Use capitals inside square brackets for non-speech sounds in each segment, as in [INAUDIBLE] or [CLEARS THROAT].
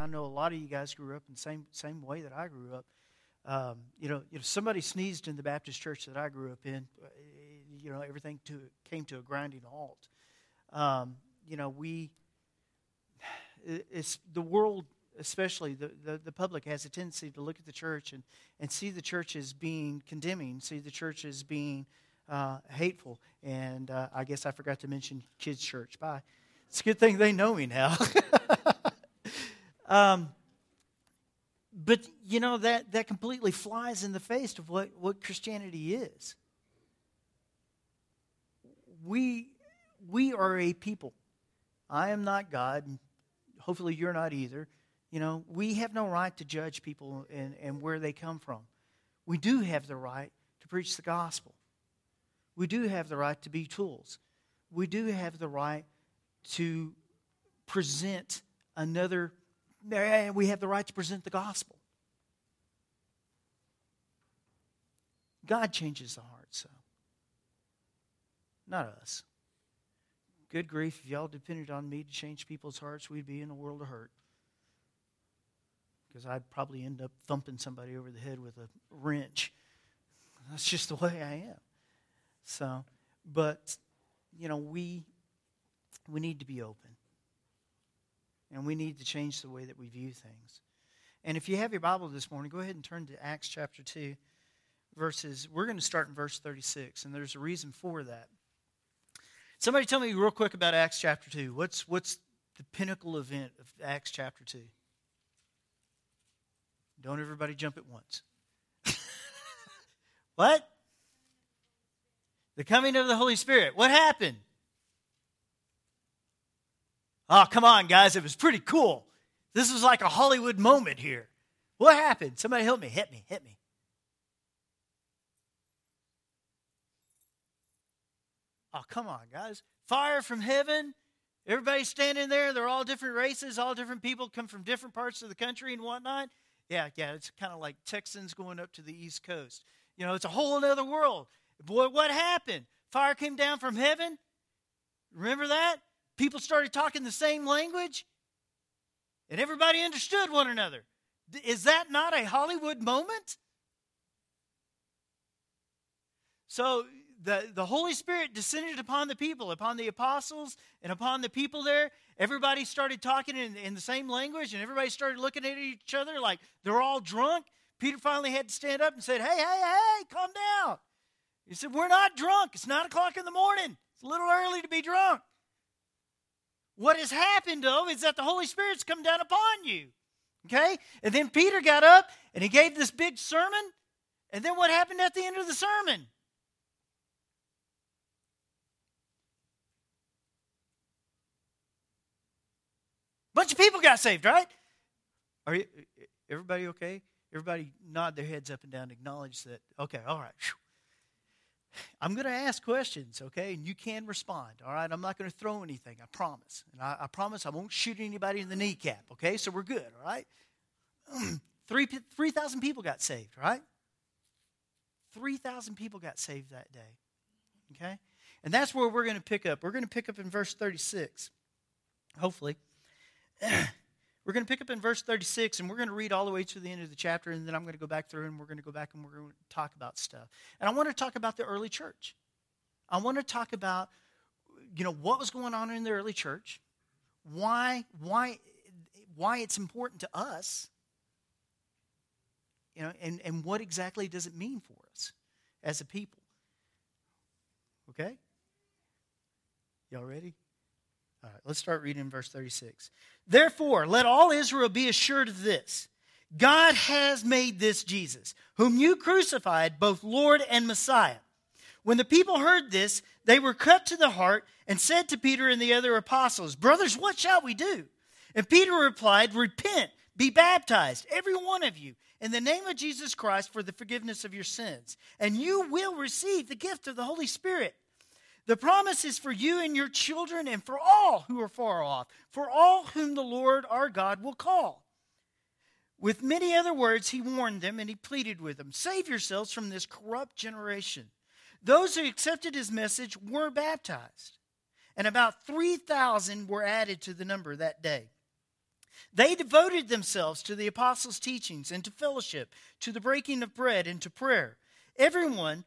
I know a lot of you guys grew up in the same same way that I grew up. Um, you know, if somebody sneezed in the Baptist church that I grew up in, uh, you know, everything to, came to a grinding halt. Um, you know, we, [SIGHS] it's the world, especially the, the, the, public, has a tendency to look at the church and, and see the church as being condemning, see the church as being uh, hateful. And uh, I guess I forgot to mention kids' church. Bye. It's a good thing they know me now. [LAUGHS] um, but you know that that completely flies in the face of what, what Christianity is. We we are a people. I am not God. Hopefully you're not either. You know, we have no right to judge people and, and where they come from. We do have the right to preach the gospel. We do have the right to be tools. We do have the right to present another we have the right to present the gospel. God changes the heart, so. Not us. Good grief, if y'all depended on me to change people's hearts, we'd be in a world of hurt. Because I'd probably end up thumping somebody over the head with a wrench. That's just the way I am. So, but, you know, we, we need to be open. And we need to change the way that we view things. And if you have your Bible this morning, go ahead and turn to Acts chapter 2, verses. We're going to start in verse 36, and there's a reason for that. Somebody tell me real quick about Acts chapter 2. What's, what's the pinnacle event of Acts chapter 2? Don't everybody jump at once. [LAUGHS] what? The coming of the Holy Spirit. What happened? Oh, come on, guys. It was pretty cool. This was like a Hollywood moment here. What happened? Somebody help me. Hit me. Hit me. Oh, come on, guys. Fire from heaven. Everybody standing there. They're all different races, all different people, come from different parts of the country and whatnot. Yeah, yeah, it's kind of like Texans going up to the East Coast. You know, it's a whole other world. Boy, what happened? Fire came down from heaven. Remember that? People started talking the same language and everybody understood one another. Is that not a Hollywood moment? So the, the Holy Spirit descended upon the people, upon the apostles, and upon the people there. Everybody started talking in, in the same language, and everybody started looking at each other like they're all drunk. Peter finally had to stand up and said, Hey, hey, hey, calm down. He said, We're not drunk. It's nine o'clock in the morning. It's a little early to be drunk. What has happened, though, is that the Holy Spirit's come down upon you. Okay? And then Peter got up and he gave this big sermon. And then what happened at the end of the sermon? Bunch of people got saved, right? Are you, everybody okay? Everybody nod their heads up and down, acknowledge that, okay, all right. I'm going to ask questions, okay? And you can respond, all right? I'm not going to throw anything, I promise. And I, I, promise I won't shoot anybody in the kneecap, okay? So we're good, all right? 3,000 [CLEARS THROAT] 3, people got saved, right? 3,000 people got saved that day, okay? And that's where we're going to pick up. We're going to pick up in verse 36, hopefully. [CLEARS THROAT] We're going to pick up in verse 36 and we're going to read all the way to the end of the chapter and then I'm going to go back through and we're going to go back and we're going to talk about stuff. And I want to talk about the early church. I want to talk about you know what was going on in the early church, why why why it's important to us. You know, and, and what exactly does it mean for us as a people? Okay? Y'all ready? All right, let's start reading verse 36. Therefore, let all Israel be assured of this God has made this Jesus, whom you crucified, both Lord and Messiah. When the people heard this, they were cut to the heart and said to Peter and the other apostles, Brothers, what shall we do? And Peter replied, Repent, be baptized, every one of you, in the name of Jesus Christ for the forgiveness of your sins, and you will receive the gift of the Holy Spirit. The promise is for you and your children and for all who are far off, for all whom the Lord our God will call. With many other words, he warned them and he pleaded with them Save yourselves from this corrupt generation. Those who accepted his message were baptized, and about 3,000 were added to the number that day. They devoted themselves to the apostles' teachings and to fellowship, to the breaking of bread and to prayer. Everyone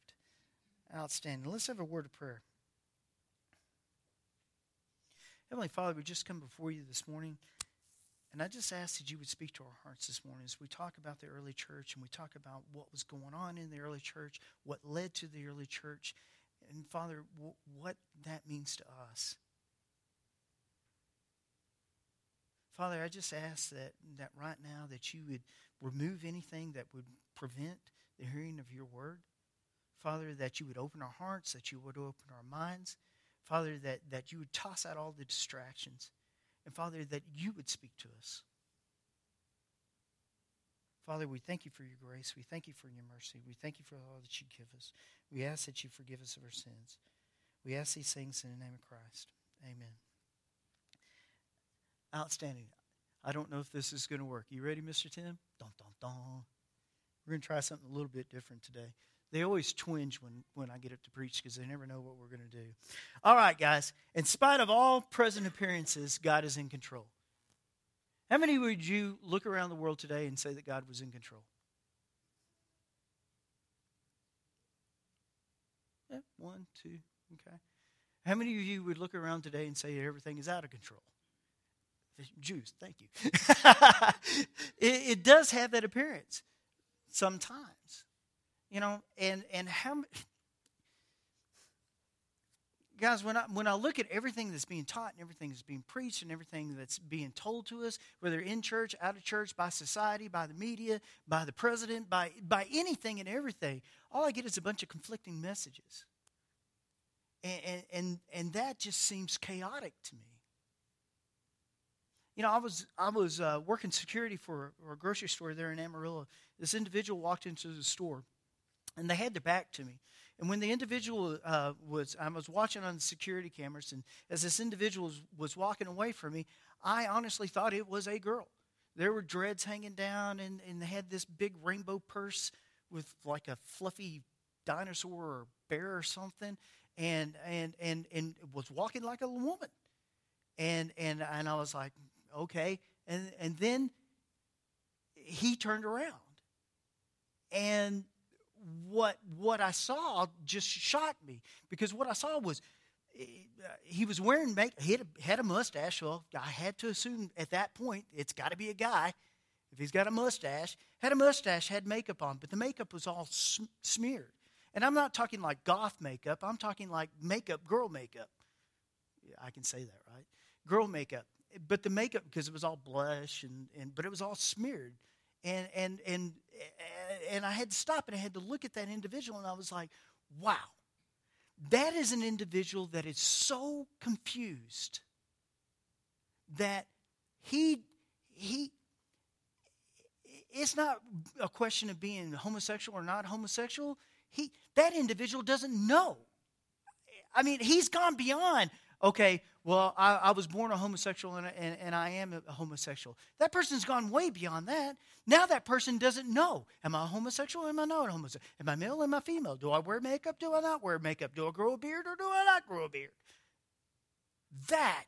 Outstanding. Let's have a word of prayer. Heavenly Father, we just come before you this morning. And I just ask that you would speak to our hearts this morning as we talk about the early church and we talk about what was going on in the early church, what led to the early church, and Father, w- what that means to us. Father, I just ask that, that right now that you would remove anything that would prevent the hearing of your word. Father, that you would open our hearts, that you would open our minds. Father, that, that you would toss out all the distractions. And Father, that you would speak to us. Father, we thank you for your grace. We thank you for your mercy. We thank you for all that you give us. We ask that you forgive us of our sins. We ask these things in the name of Christ. Amen. Outstanding. I don't know if this is going to work. You ready, Mr. Tim? Dun, dun, dun. We're going to try something a little bit different today. They always twinge when, when I get up to preach because they never know what we're going to do. All right, guys. In spite of all present appearances, God is in control. How many would you look around the world today and say that God was in control? Yeah, one, two, okay. How many of you would look around today and say that everything is out of control? Jews, thank you. [LAUGHS] it, it does have that appearance sometimes. You know, and and how guys, when I when I look at everything that's being taught and everything that's being preached and everything that's being told to us, whether in church, out of church, by society, by the media, by the president, by by anything and everything, all I get is a bunch of conflicting messages. And and and that just seems chaotic to me. You know, I was I was uh, working security for, for a grocery store there in Amarillo. This individual walked into the store and they had their back to me. And when the individual uh, was, I was watching on the security cameras, and as this individual was, was walking away from me, I honestly thought it was a girl. There were dreads hanging down, and, and they had this big rainbow purse with like a fluffy dinosaur or bear or something, and and and and was walking like a woman. And and and I was like, okay. And and then he turned around, and what what I saw just shocked me because what I saw was eh, he was wearing make he had a, had a mustache. Well, I had to assume at that point it's got to be a guy if he's got a mustache. Had a mustache, had makeup on, but the makeup was all sm- smeared. And I'm not talking like goth makeup. I'm talking like makeup, girl makeup. Yeah, I can say that, right? Girl makeup. But the makeup because it was all blush and, and but it was all smeared and and and and I had to stop and I had to look at that individual and I was like, wow, that is an individual that is so confused that he he it's not a question of being homosexual or not homosexual. He that individual doesn't know. I mean, he's gone beyond okay, well, I, I was born a homosexual and, and, and I am a homosexual. That person's gone way beyond that. Now that person doesn't know. Am I homosexual? Am I not homosexual? Am I male? Am I female? Do I wear makeup? Do I not wear makeup? Do I grow a beard or do I not grow a beard? That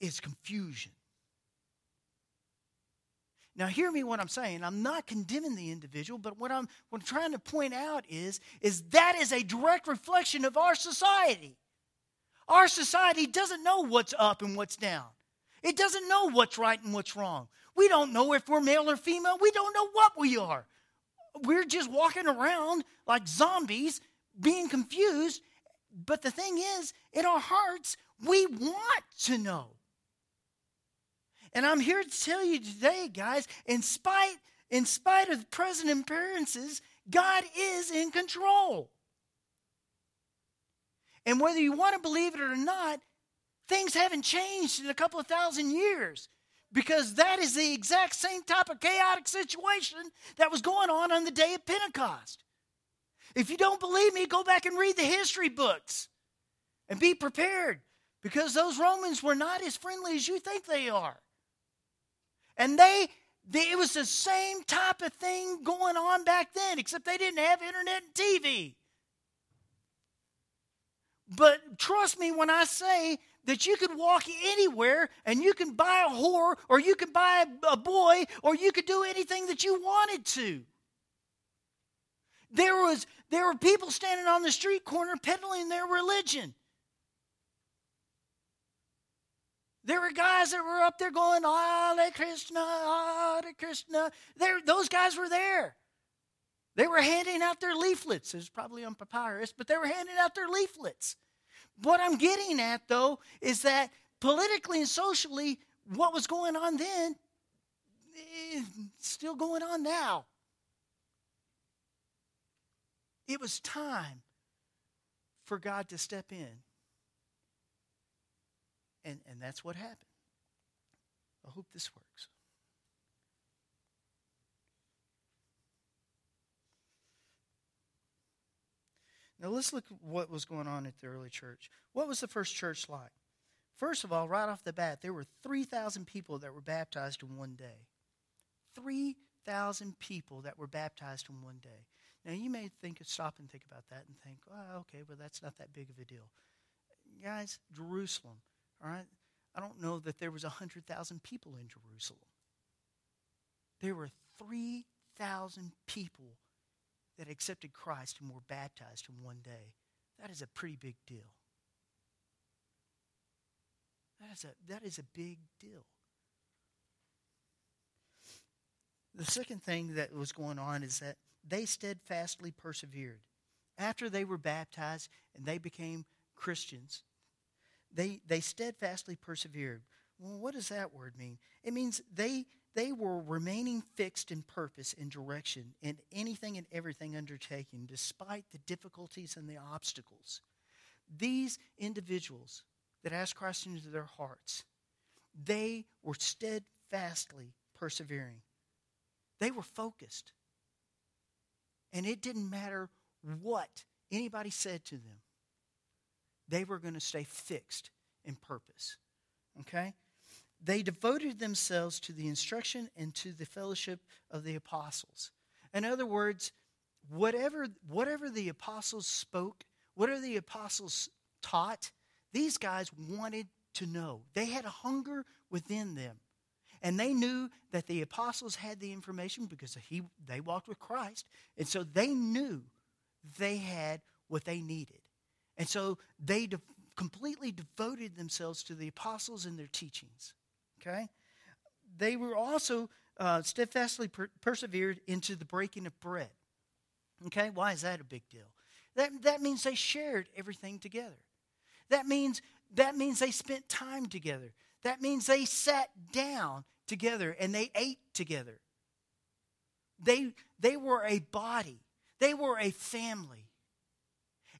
is confusion. Now, hear me what I'm saying. I'm not condemning the individual, but what I'm, what I'm trying to point out is, is that is a direct reflection of our society. Our society doesn't know what's up and what's down. It doesn't know what's right and what's wrong. We don't know if we're male or female. We don't know what we are. We're just walking around like zombies, being confused. But the thing is, in our hearts, we want to know. And I'm here to tell you today, guys, in spite, in spite of present appearances, God is in control. And whether you want to believe it or not, things haven't changed in a couple of thousand years. Because that is the exact same type of chaotic situation that was going on on the day of Pentecost. If you don't believe me, go back and read the history books and be prepared because those Romans were not as friendly as you think they are. And they, they, it was the same type of thing going on back then, except they didn't have internet and TV. But trust me when I say that you could walk anywhere and you can buy a whore or you could buy a boy or you could do anything that you wanted to. There was there were people standing on the street corner peddling their religion. There were guys that were up there going, Hare Krishna, Hare Krishna. There, those guys were there. They were handing out their leaflets. It was probably on papyrus, but they were handing out their leaflets. What I'm getting at, though, is that politically and socially, what was going on then is still going on now. It was time for God to step in and, and that's what happened. I hope this works. Now let's look at what was going on at the early church. What was the first church like? First of all, right off the bat, there were 3,000 people that were baptized in one day. 3,000 people that were baptized in one day. Now you may think, stop and think about that and think, oh, okay, well, that's not that big of a deal. Guys, Jerusalem, all right? I don't know that there was 100,000 people in Jerusalem. There were 3,000 people that accepted Christ and were baptized in one day. That is a pretty big deal. That is a, that is a big deal. The second thing that was going on is that they steadfastly persevered. After they were baptized and they became Christians, they, they steadfastly persevered. Well, what does that word mean? It means they, they were remaining fixed in purpose and direction in anything and everything undertaken, despite the difficulties and the obstacles. These individuals that asked Christ into their hearts, they were steadfastly persevering. They were focused. And it didn't matter what anybody said to them they were going to stay fixed in purpose. Okay? They devoted themselves to the instruction and to the fellowship of the apostles. In other words, whatever, whatever the apostles spoke, whatever the apostles taught, these guys wanted to know. They had a hunger within them. And they knew that the apostles had the information because he, they walked with Christ. And so they knew they had what they needed. And so they de- completely devoted themselves to the apostles and their teachings. Okay? They were also uh, steadfastly per- persevered into the breaking of bread. Okay? Why is that a big deal? That, that means they shared everything together. That means, that means they spent time together. That means they sat down together and they ate together. They, they were a body, they were a family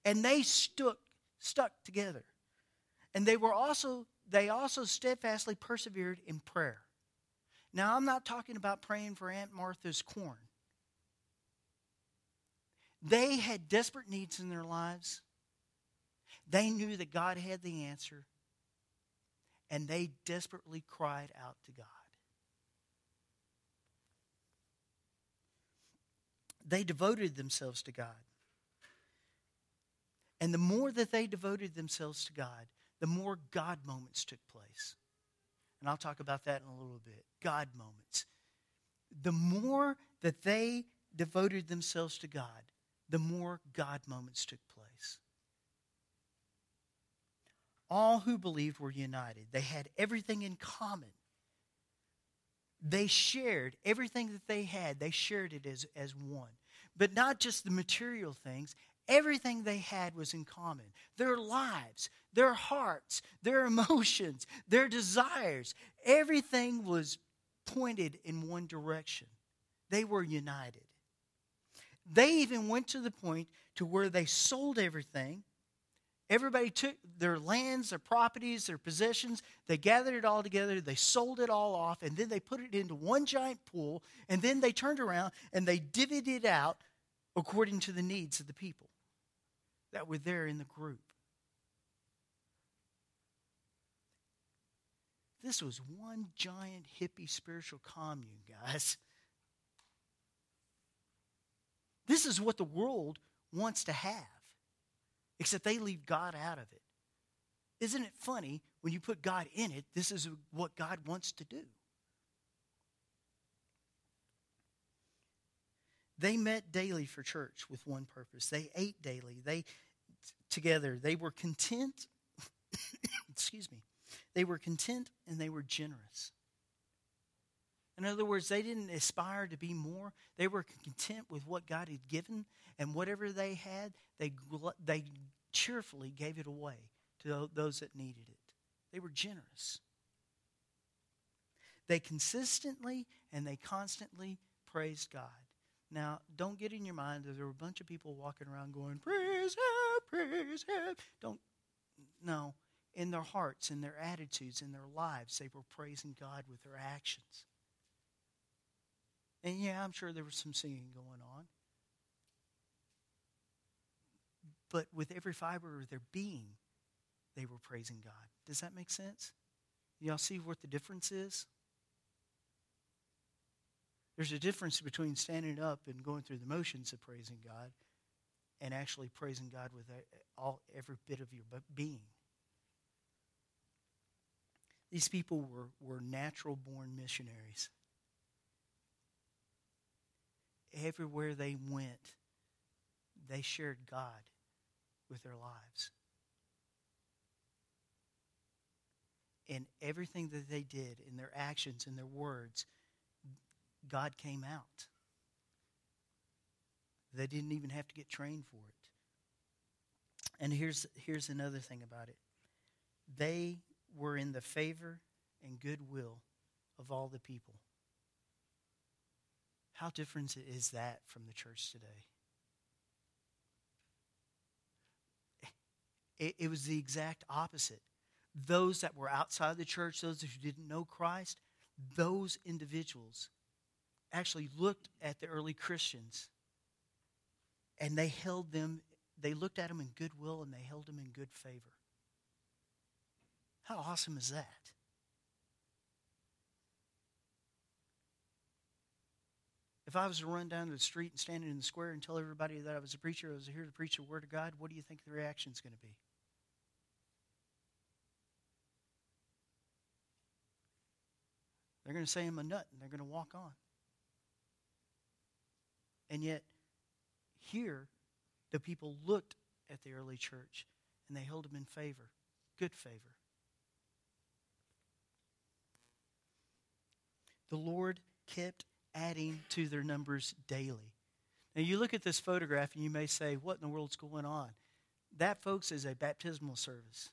and they stuck stuck together. And they were also they also steadfastly persevered in prayer. Now I'm not talking about praying for Aunt Martha's corn. They had desperate needs in their lives. They knew that God had the answer. And they desperately cried out to God. They devoted themselves to God. And the more that they devoted themselves to God, the more God moments took place. And I'll talk about that in a little bit. God moments. The more that they devoted themselves to God, the more God moments took place. All who believed were united. They had everything in common. They shared everything that they had, they shared it as, as one. But not just the material things, Everything they had was in common their lives, their hearts, their [LAUGHS] emotions, their desires. Everything was pointed in one direction. They were united. They even went to the point to where they sold everything Everybody took their lands, their properties, their possessions, they gathered it all together, they sold it all off, and then they put it into one giant pool, and then they turned around and they divvied it out according to the needs of the people that were there in the group. This was one giant hippie spiritual commune, guys. This is what the world wants to have except they leave God out of it. Isn't it funny when you put God in it, this is what God wants to do? They met daily for church with one purpose. They ate daily. They together. They were content. [COUGHS] excuse me. They were content and they were generous. In other words, they didn't aspire to be more. They were content with what God had given, and whatever they had, they, they cheerfully gave it away to those that needed it. They were generous. They consistently and they constantly praised God. Now, don't get in your mind that there were a bunch of people walking around going, Praise Him, praise Him. Don't, no. In their hearts, in their attitudes, in their lives, they were praising God with their actions. And yeah, I'm sure there was some singing going on. but with every fiber of their being, they were praising God. Does that make sense? Y'all see what the difference is? There's a difference between standing up and going through the motions of praising God and actually praising God with uh, all every bit of your being. These people were, were natural born missionaries. Everywhere they went, they shared God with their lives. In everything that they did, in their actions, in their words, God came out. They didn't even have to get trained for it. And here's, here's another thing about it they were in the favor and goodwill of all the people. How different is that from the church today? It, it was the exact opposite. Those that were outside the church, those who didn't know Christ, those individuals actually looked at the early Christians and they held them, they looked at them in goodwill and they held them in good favor. How awesome is that? If I was to run down the street and stand in the square and tell everybody that I was a preacher, I was here to preach the Word of God, what do you think the reaction is going to be? They're going to say I'm a nut and they're going to walk on. And yet, here, the people looked at the early church and they held them in favor, good favor. The Lord kept adding to their numbers daily. Now, you look at this photograph and you may say, What in the world's going on? That, folks, is a baptismal service.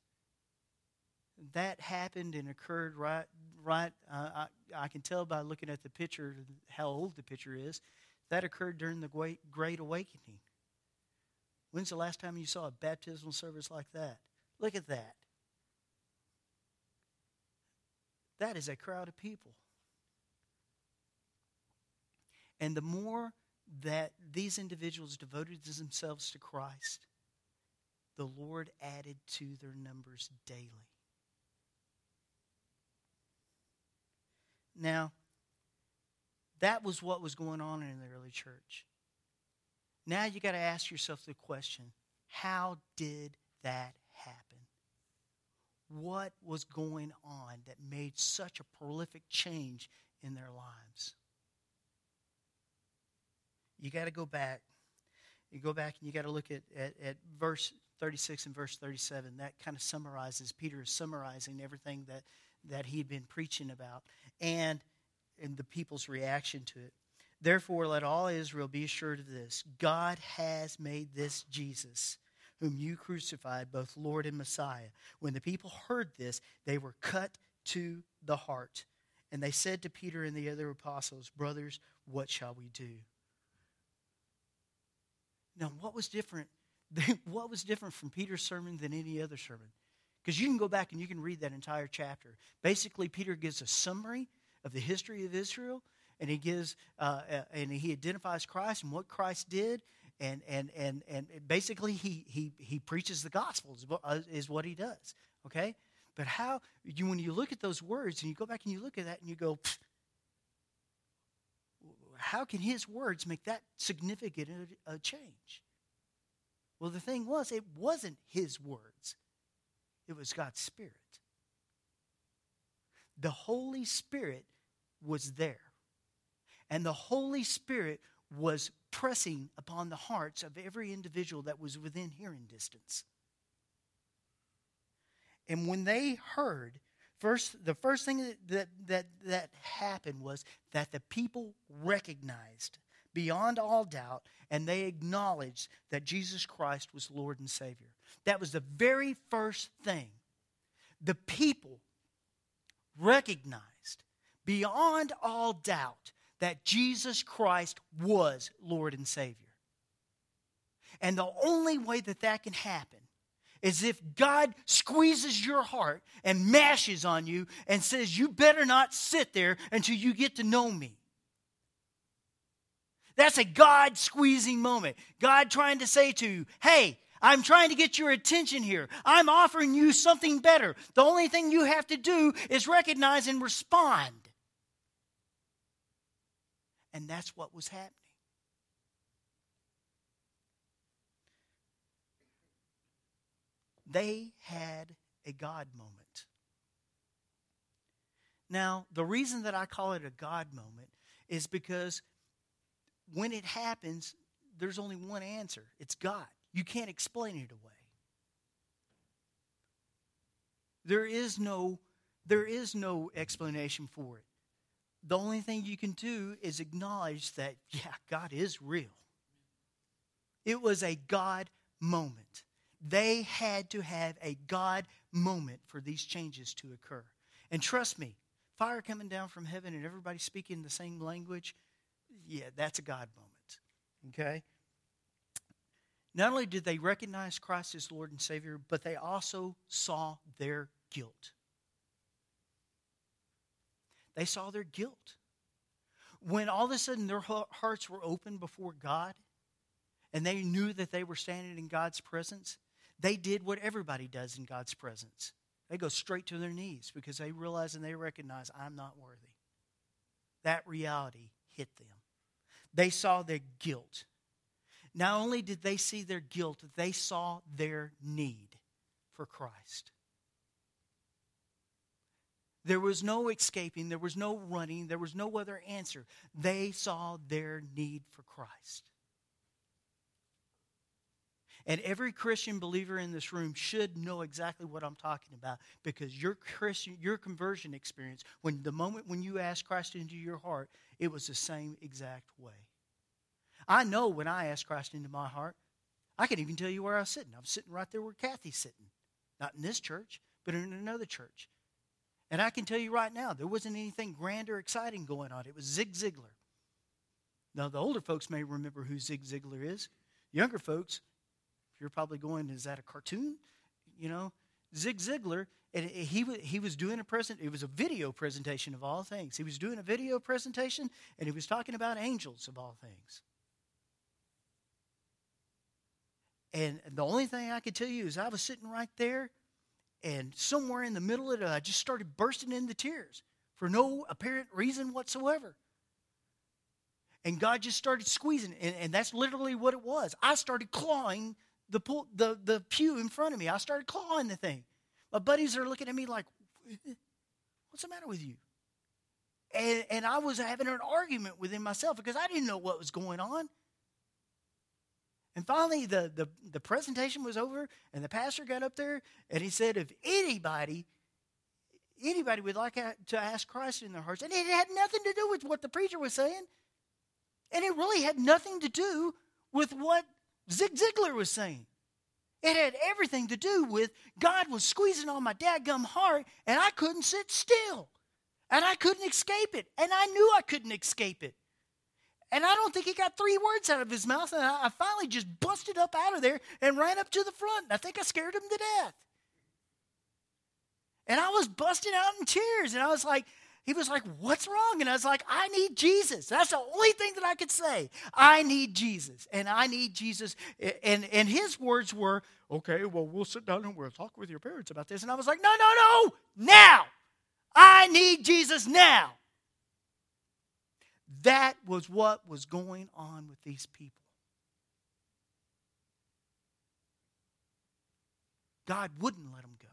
That happened and occurred right, right. Uh, I, I can tell by looking at the picture how old the picture is. That occurred during the Great, Great Awakening. When's the last time you saw a baptismal service like that? Look at that. That is a crowd of people. And the more that these individuals devoted themselves to Christ, the Lord added to their numbers daily. Now, that was what was going on in the early church. Now you got to ask yourself the question how did that happen? What was going on that made such a prolific change in their lives? You got to go back. You go back and you got to look at, at, at verse 36 and verse 37. That kind of summarizes, Peter is summarizing everything that, that he had been preaching about and, and the people's reaction to it. Therefore, let all Israel be assured of this God has made this Jesus, whom you crucified, both Lord and Messiah. When the people heard this, they were cut to the heart. And they said to Peter and the other apostles, Brothers, what shall we do? Now, what was different [LAUGHS] what was different from Peter's sermon than any other sermon? Because you can go back and you can read that entire chapter. Basically, Peter gives a summary of the history of Israel, and he gives uh, uh and he identifies Christ and what Christ did, and and and and basically he he he preaches the gospel is what he does. Okay, but how you when you look at those words and you go back and you look at that and you go, how can his words make that significant a change? Well, the thing was, it wasn't his words, it was God's Spirit. The Holy Spirit was there. And the Holy Spirit was pressing upon the hearts of every individual that was within hearing distance. And when they heard, first the first thing that, that, that, that happened was that the people recognized beyond all doubt and they acknowledged that Jesus Christ was Lord and Savior. That was the very first thing. The people recognized beyond all doubt that Jesus Christ was Lord and Savior. And the only way that that can happen is if God squeezes your heart and mashes on you and says, You better not sit there until you get to know me. That's a God squeezing moment. God trying to say to you, Hey, I'm trying to get your attention here. I'm offering you something better. The only thing you have to do is recognize and respond. And that's what was happening. They had a God moment. Now, the reason that I call it a God moment is because when it happens, there's only one answer it's God. You can't explain it away. There is no there is no explanation for it. The only thing you can do is acknowledge that yeah, God is real. It was a God moment. They had to have a God moment for these changes to occur. And trust me, fire coming down from heaven and everybody speaking the same language, yeah, that's a God moment. Okay? Not only did they recognize Christ as Lord and Savior, but they also saw their guilt. They saw their guilt. When all of a sudden their hearts were open before God and they knew that they were standing in God's presence, they did what everybody does in God's presence. They go straight to their knees because they realize and they recognize, I'm not worthy. That reality hit them. They saw their guilt. Not only did they see their guilt, they saw their need for Christ. There was no escaping, there was no running, there was no other answer. They saw their need for Christ. And every Christian believer in this room should know exactly what I'm talking about because your Christian, your conversion experience, when the moment when you asked Christ into your heart, it was the same exact way. I know when I asked Christ into my heart, I can even tell you where I was sitting. I'm sitting right there where Kathy's sitting. Not in this church, but in another church. And I can tell you right now, there wasn't anything grand or exciting going on. It was Zig Ziglar. Now, the older folks may remember who Zig Ziglar is. Younger folks, you're probably going, is that a cartoon? You know, Zig Ziglar, and he, he was doing a present, it was a video presentation of all things. He was doing a video presentation, and he was talking about angels of all things. And the only thing I could tell you is I was sitting right there, and somewhere in the middle of it, I just started bursting into tears for no apparent reason whatsoever. And God just started squeezing, and, and that's literally what it was. I started clawing the, pool, the, the pew in front of me. I started clawing the thing. My buddies are looking at me like, what's the matter with you? And, and I was having an argument within myself because I didn't know what was going on. And finally, the, the, the presentation was over, and the pastor got up there and he said, If anybody, anybody would like to ask Christ in their hearts, and it had nothing to do with what the preacher was saying, and it really had nothing to do with what Zig Ziglar was saying. It had everything to do with God was squeezing on my dadgum heart, and I couldn't sit still. And I couldn't escape it. And I knew I couldn't escape it. And I don't think he got three words out of his mouth. And I, I finally just busted up out of there and ran up to the front. I think I scared him to death. And I was busting out in tears. And I was like, he was like, What's wrong? And I was like, I need Jesus. That's the only thing that I could say. I need Jesus. And I need Jesus. And, and his words were, Okay, well, we'll sit down and we'll talk with your parents about this. And I was like, No, no, no, now. I need Jesus now. That was what was going on with these people. God wouldn't let them go.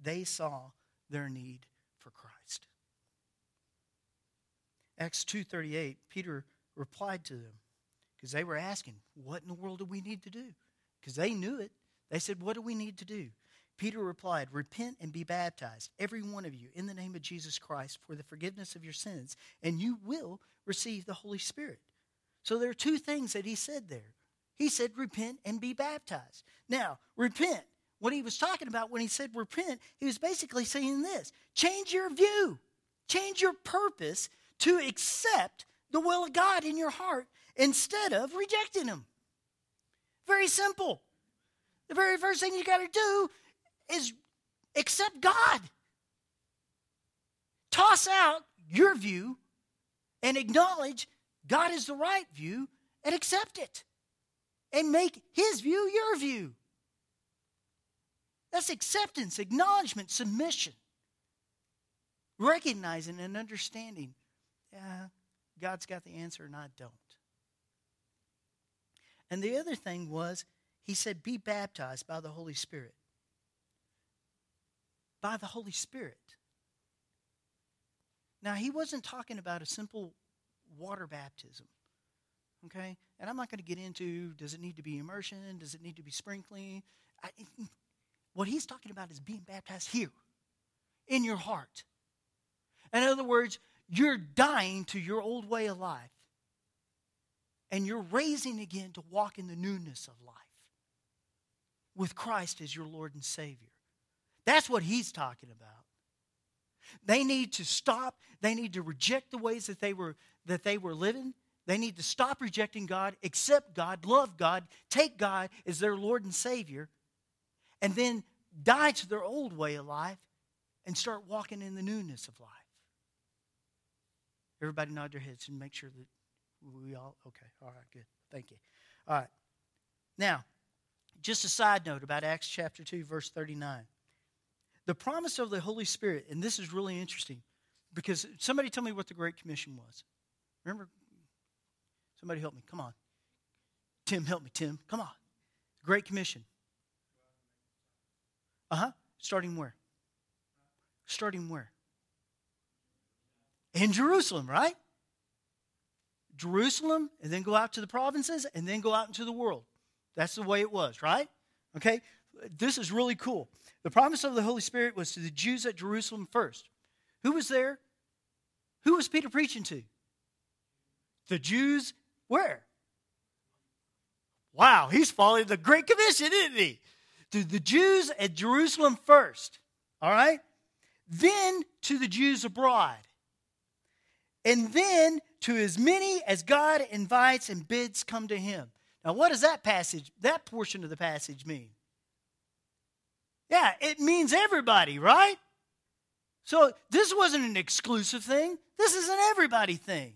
They saw their need for Christ. Acts 2:38 Peter replied to them because they were asking, "What in the world do we need to do?" Because they knew it. They said, "What do we need to do?" Peter replied, Repent and be baptized, every one of you, in the name of Jesus Christ for the forgiveness of your sins, and you will receive the Holy Spirit. So there are two things that he said there. He said, Repent and be baptized. Now, repent what he was talking about when he said repent, he was basically saying this change your view, change your purpose to accept the will of God in your heart instead of rejecting Him. Very simple. The very first thing you got to do is accept God. Toss out your view and acknowledge God is the right view and accept it. And make His view your view. That's acceptance, acknowledgement, submission. Recognizing and understanding, yeah, God's got the answer and I don't. And the other thing was, he said, be baptized by the Holy Spirit. By the Holy Spirit. Now, he wasn't talking about a simple water baptism. Okay? And I'm not going to get into does it need to be immersion? Does it need to be sprinkling? I, [LAUGHS] what he's talking about is being baptized here, in your heart. In other words, you're dying to your old way of life, and you're raising again to walk in the newness of life with Christ as your Lord and Savior. That's what he's talking about. They need to stop, they need to reject the ways that they were that they were living. They need to stop rejecting God, accept God, love God, take God as their Lord and Savior, and then die to their old way of life and start walking in the newness of life. Everybody nod their heads and make sure that we all, okay, all right, good. Thank you. All right. Now, just a side note about Acts chapter 2, verse 39. The promise of the Holy Spirit, and this is really interesting because somebody tell me what the Great Commission was. Remember? Somebody help me. Come on. Tim, help me, Tim. Come on. Great Commission. Uh huh. Starting where? Starting where? In Jerusalem, right? Jerusalem, and then go out to the provinces, and then go out into the world. That's the way it was, right? Okay? This is really cool. The promise of the Holy Spirit was to the Jews at Jerusalem first. Who was there? Who was Peter preaching to? The Jews where? Wow, he's following the Great Commission, isn't he? to the Jews at Jerusalem first, all right? Then to the Jews abroad. And then to as many as God invites and bids come to him. Now, what does that passage, that portion of the passage mean? Yeah, it means everybody, right? So this wasn't an exclusive thing. This is an everybody thing.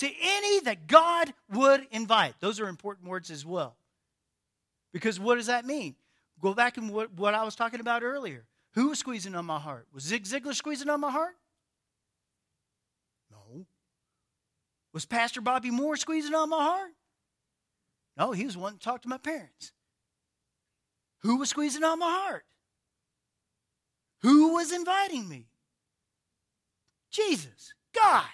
To any that God would invite. Those are important words as well. Because what does that mean? Go back and what, what I was talking about earlier. Who was squeezing on my heart? Was Zig Ziglar squeezing on my heart? No. Was Pastor Bobby Moore squeezing on my heart? No, he was wanting to talk to my parents. Who was squeezing on my heart? Who was inviting me? Jesus, God.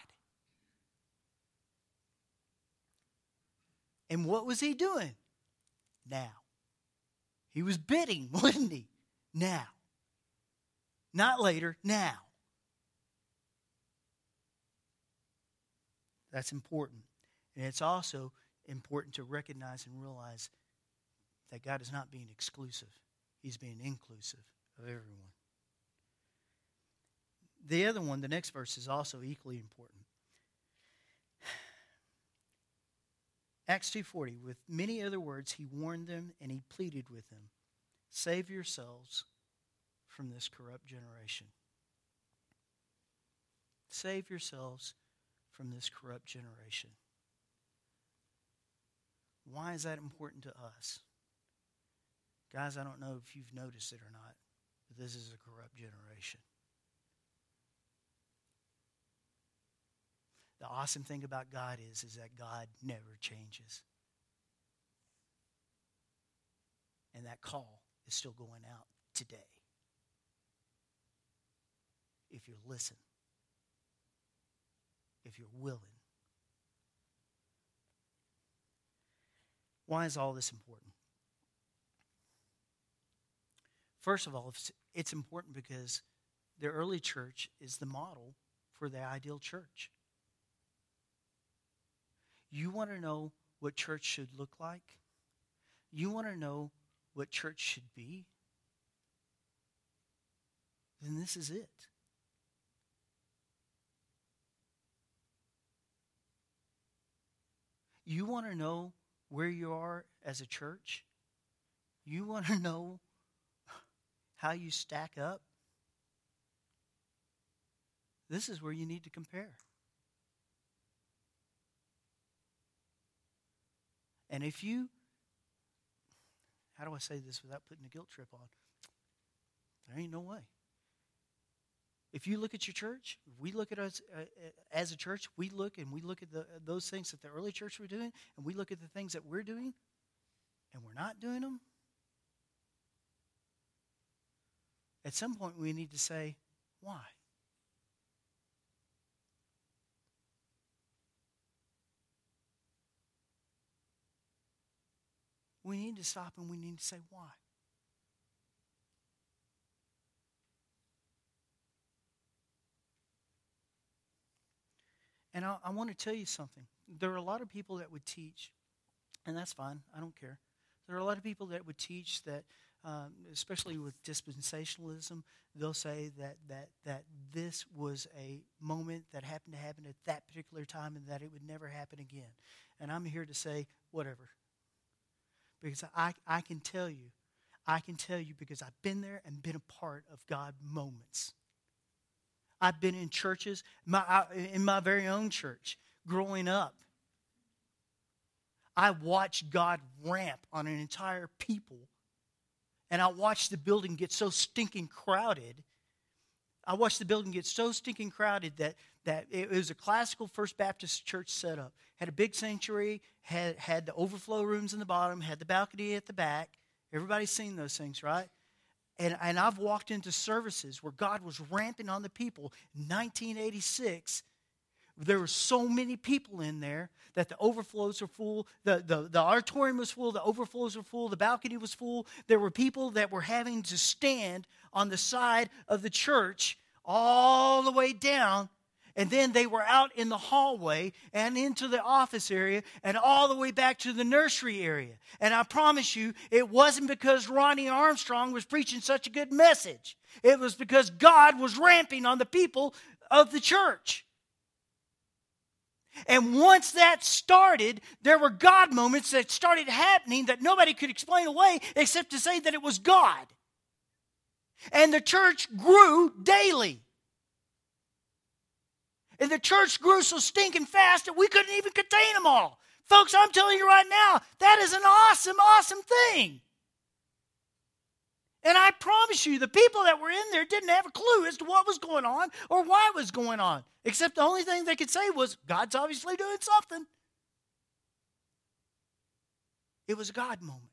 And what was he doing? Now. He was bidding, [LAUGHS] wasn't he? Now. Not later, now. That's important. And it's also important to recognize and realize that God is not being exclusive, He's being inclusive of everyone. the other one, the next verse, is also equally important. [SIGHS] Acts 2:40 with many other words he warned them and he pleaded with them save yourselves from this corrupt generation save yourselves from this corrupt generation why is that important to us guys I don't know if you've noticed it or not but this is a corrupt generation The awesome thing about God is, is that God never changes. And that call is still going out today. If you listen, if you're willing. Why is all this important? First of all, it's important because the early church is the model for the ideal church. You want to know what church should look like? You want to know what church should be? Then this is it. You want to know where you are as a church? You want to [LAUGHS] know how you stack up? This is where you need to compare. And if you, how do I say this without putting a guilt trip on? There ain't no way. If you look at your church, we look at us uh, as a church, we look and we look at the, those things that the early church were doing, and we look at the things that we're doing, and we're not doing them. At some point, we need to say, why? We need to stop and we need to say why. And I, I, want to tell you something. There are a lot of people that would teach, and that's fine, I don't care. There are a lot of people that would teach that, um, especially with dispensationalism, they'll say that, that, that this was a moment that happened to happen at that particular time and that it would never happen again. And I'm here to say, whatever. Because I, I can tell you, I can tell you because I've been there and been a part of God moments. I've been in churches, my, in my very own church, growing up. I watched God ramp on an entire people. And I watched the building get so stinking crowded. I watched the building get so stinking crowded that, that it was a classical First Baptist church setup. Had a big sanctuary, had, had the overflow rooms in the bottom, had the balcony at the back. Everybody's seen those things, right? And, and I've walked into services where God was ramping on the people. In 1986, there were so many people in there that the overflows were full. The, the, the auditorium was full. The overflows were full. The balcony was full. There were people that were having to stand on the side of the church all the way down and then they were out in the hallway and into the office area and all the way back to the nursery area. And I promise you, it wasn't because Ronnie Armstrong was preaching such a good message. It was because God was ramping on the people of the church. And once that started, there were God moments that started happening that nobody could explain away except to say that it was God. And the church grew daily. And the church grew so stinking fast that we couldn't even contain them all. Folks, I'm telling you right now, that is an awesome, awesome thing. And I promise you, the people that were in there didn't have a clue as to what was going on or why it was going on, except the only thing they could say was, God's obviously doing something. It was a God moment.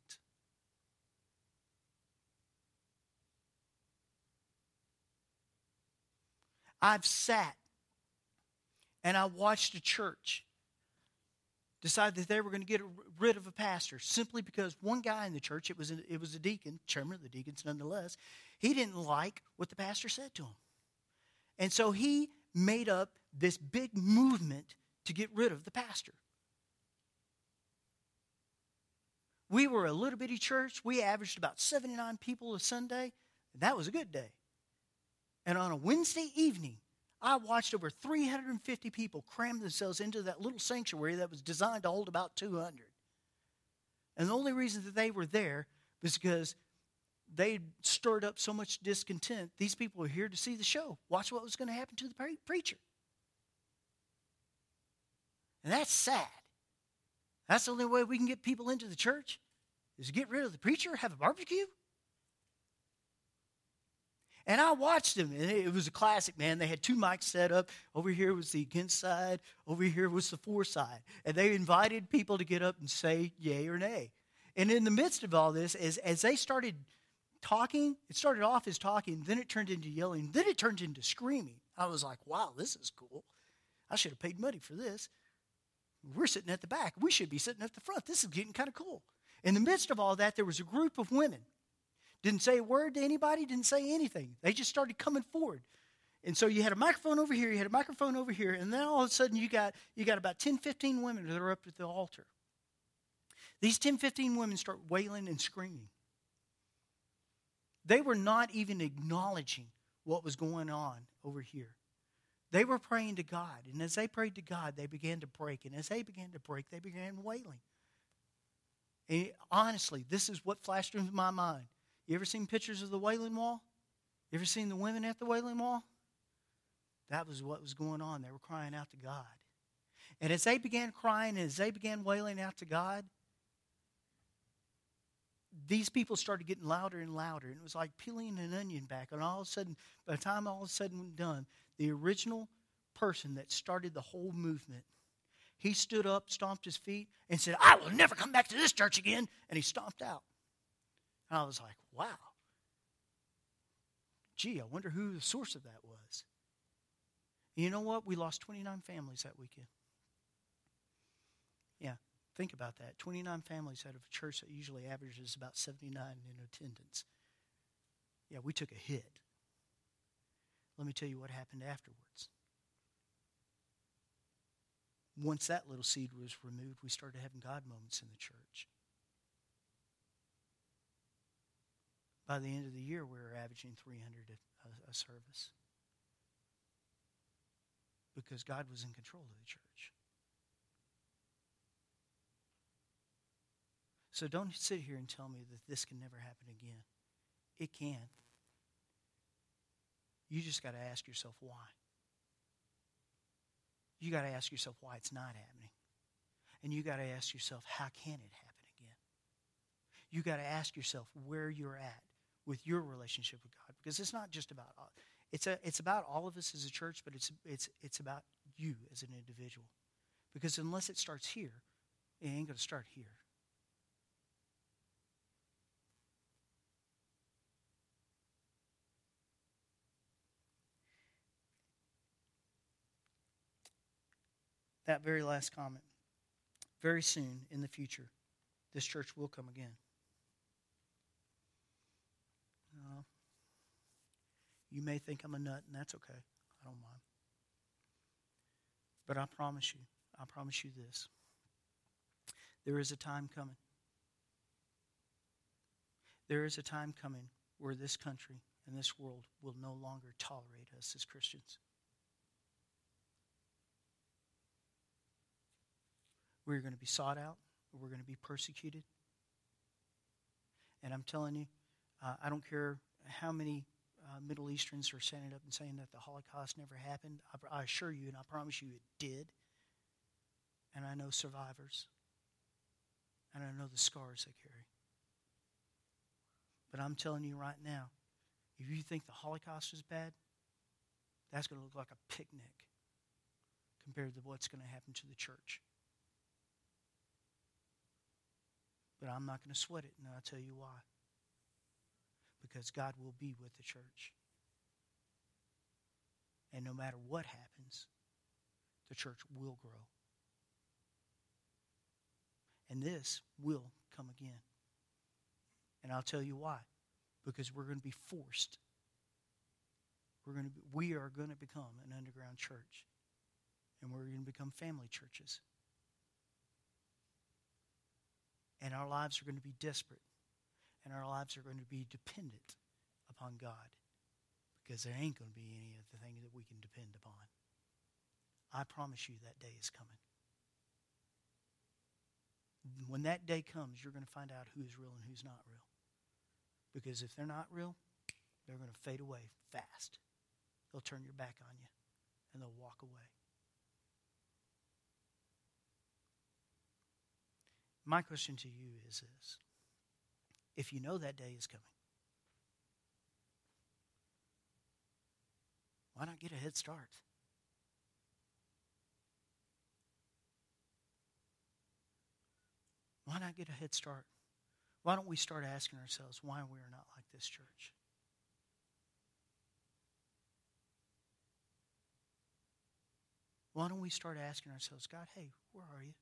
I've sat and I watched a church decide that they were going to get rid of a pastor simply because one guy in the church, it was a, it was a deacon, chairman of the deacons nonetheless, he didn't like what the pastor said to him. And so he made up this big movement to get rid of the pastor. We were a little bitty church. We averaged about 79 people a Sunday, that was a good day. And on a Wednesday evening, I watched over 350 people cram themselves into that little sanctuary that was designed to hold about 200. And the only reason that they were there was because they stirred up so much discontent. These people were here to see the show, watch what was going to happen to the pre- preacher. And that's sad. That's the only way we can get people into the church is to get rid of the preacher, have a barbecue. And I watched them, and it was a classic, man. They had two mics set up. Over here was the against side, over here was the for side. And they invited people to get up and say yay or nay. And in the midst of all this, as, as they started talking, it started off as talking, then it turned into yelling, then it turned into screaming. I was like, wow, this is cool. I should have paid money for this. We're sitting at the back. We should be sitting at the front. This is getting kind of cool. In the midst of all that, there was a group of women didn't say a word to anybody, didn't say anything. They just started coming forward. And so you had a microphone over here, you had a microphone over here, and then all of a sudden you got, you got about 10, 15 women that are up at the altar. These 10, 15 women start wailing and screaming. They were not even acknowledging what was going on over here. They were praying to God, and as they prayed to God, they began to break. And as they began to break, they began wailing. And honestly, this is what flashed into my mind. You ever seen pictures of the Wailing Wall? You ever seen the women at the Wailing Wall? That was what was going on. They were crying out to God. And as they began crying, and as they began wailing out to God, these people started getting louder and louder. And it was like peeling an onion back. And all of a sudden, by the time all of a sudden was done, the original person that started the whole movement, he stood up, stomped his feet, and said, I will never come back to this church again. And he stomped out. And I was like, wow. Gee, I wonder who the source of that was. you know what? We lost 29 families that weekend. Yeah, think about that. 29 families out of a church that usually averages about 79 in attendance. Yeah, we took a hit. Let me tell you what happened afterwards. Once that little seed was removed, we started having God moments in the church. By the end of the year, we were averaging 300 a, a service because God was in control of the church. So don't sit here and tell me that this can never happen again. It can. You just got to ask yourself why. You got to ask yourself why it's not happening. And you got to ask yourself, how can it happen again? You got to ask yourself where you're at with your relationship with God because it's not just about it's a it's about all of us as a church, but it's it's it's about you as an individual. Because unless it starts here, it ain't going to start here. That very last comment. Very soon in the future, this church will come again. You may think I'm a nut, and that's okay. I don't mind. But I promise you, I promise you this. There is a time coming. There is a time coming where this country and this world will no longer tolerate us as Christians. We're going to be sought out. We're going to be persecuted. And I'm telling you, uh, I don't care how many uh, Middle Easterns are standing up and saying that the Holocaust never happened. I, I assure you, and I promise you, it did. And I know survivors. And I know the scars they carry. But I'm telling you right now, if you think the Holocaust is bad, that's going to look like a picnic compared to what's going to happen to the church. But I'm not going to sweat it, and I'll tell you why because God will be with the church. And no matter what happens, the church will grow. And this will come again. And I'll tell you why. Because we're going to be forced. We're going to be, we are going to become an underground church. And we're going to become family churches. And our lives are going to be desperate and our lives are going to be dependent upon God Because there ain't going to be any of the things that we can depend upon. I promise you that day is coming. When that day comes, you're going to find out who's real and who's not real. Because if they're not real, they're going to fade away fast. They'll turn your back on you and they'll walk away. My question to you is this if you know that day is coming, why not get a head start? Why not get a head start? Why don't we start asking ourselves why we are not like this church? Why don't we start asking ourselves, God, hey, where are you?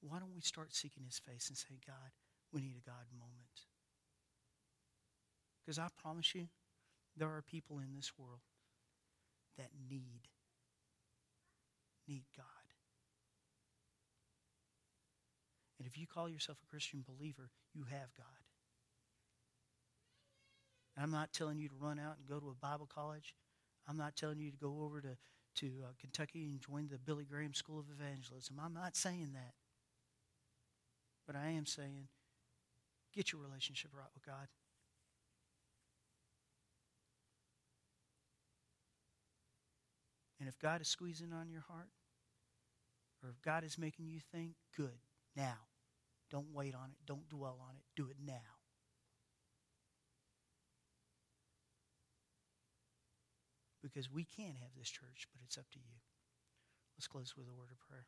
Why don't we start seeking his face and say, God, we need a God moment? Because I promise you, there are people in this world that need need God. And if you call yourself a Christian believer, you have God. And I'm not telling you to run out and go to a Bible college. I'm not telling you to go over to, to uh, Kentucky and join the Billy Graham School of Evangelism. I'm not saying that. But I am saying get your relationship right with God. And if God is squeezing on your heart, or if God is making you think, good, now. Don't wait on it. Don't dwell on it. Do it now. Because we can have this church, but it's up to you. Let's close with a word of prayer.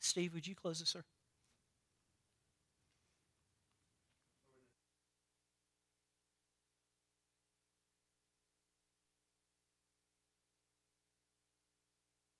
Steve, would you close us, sir?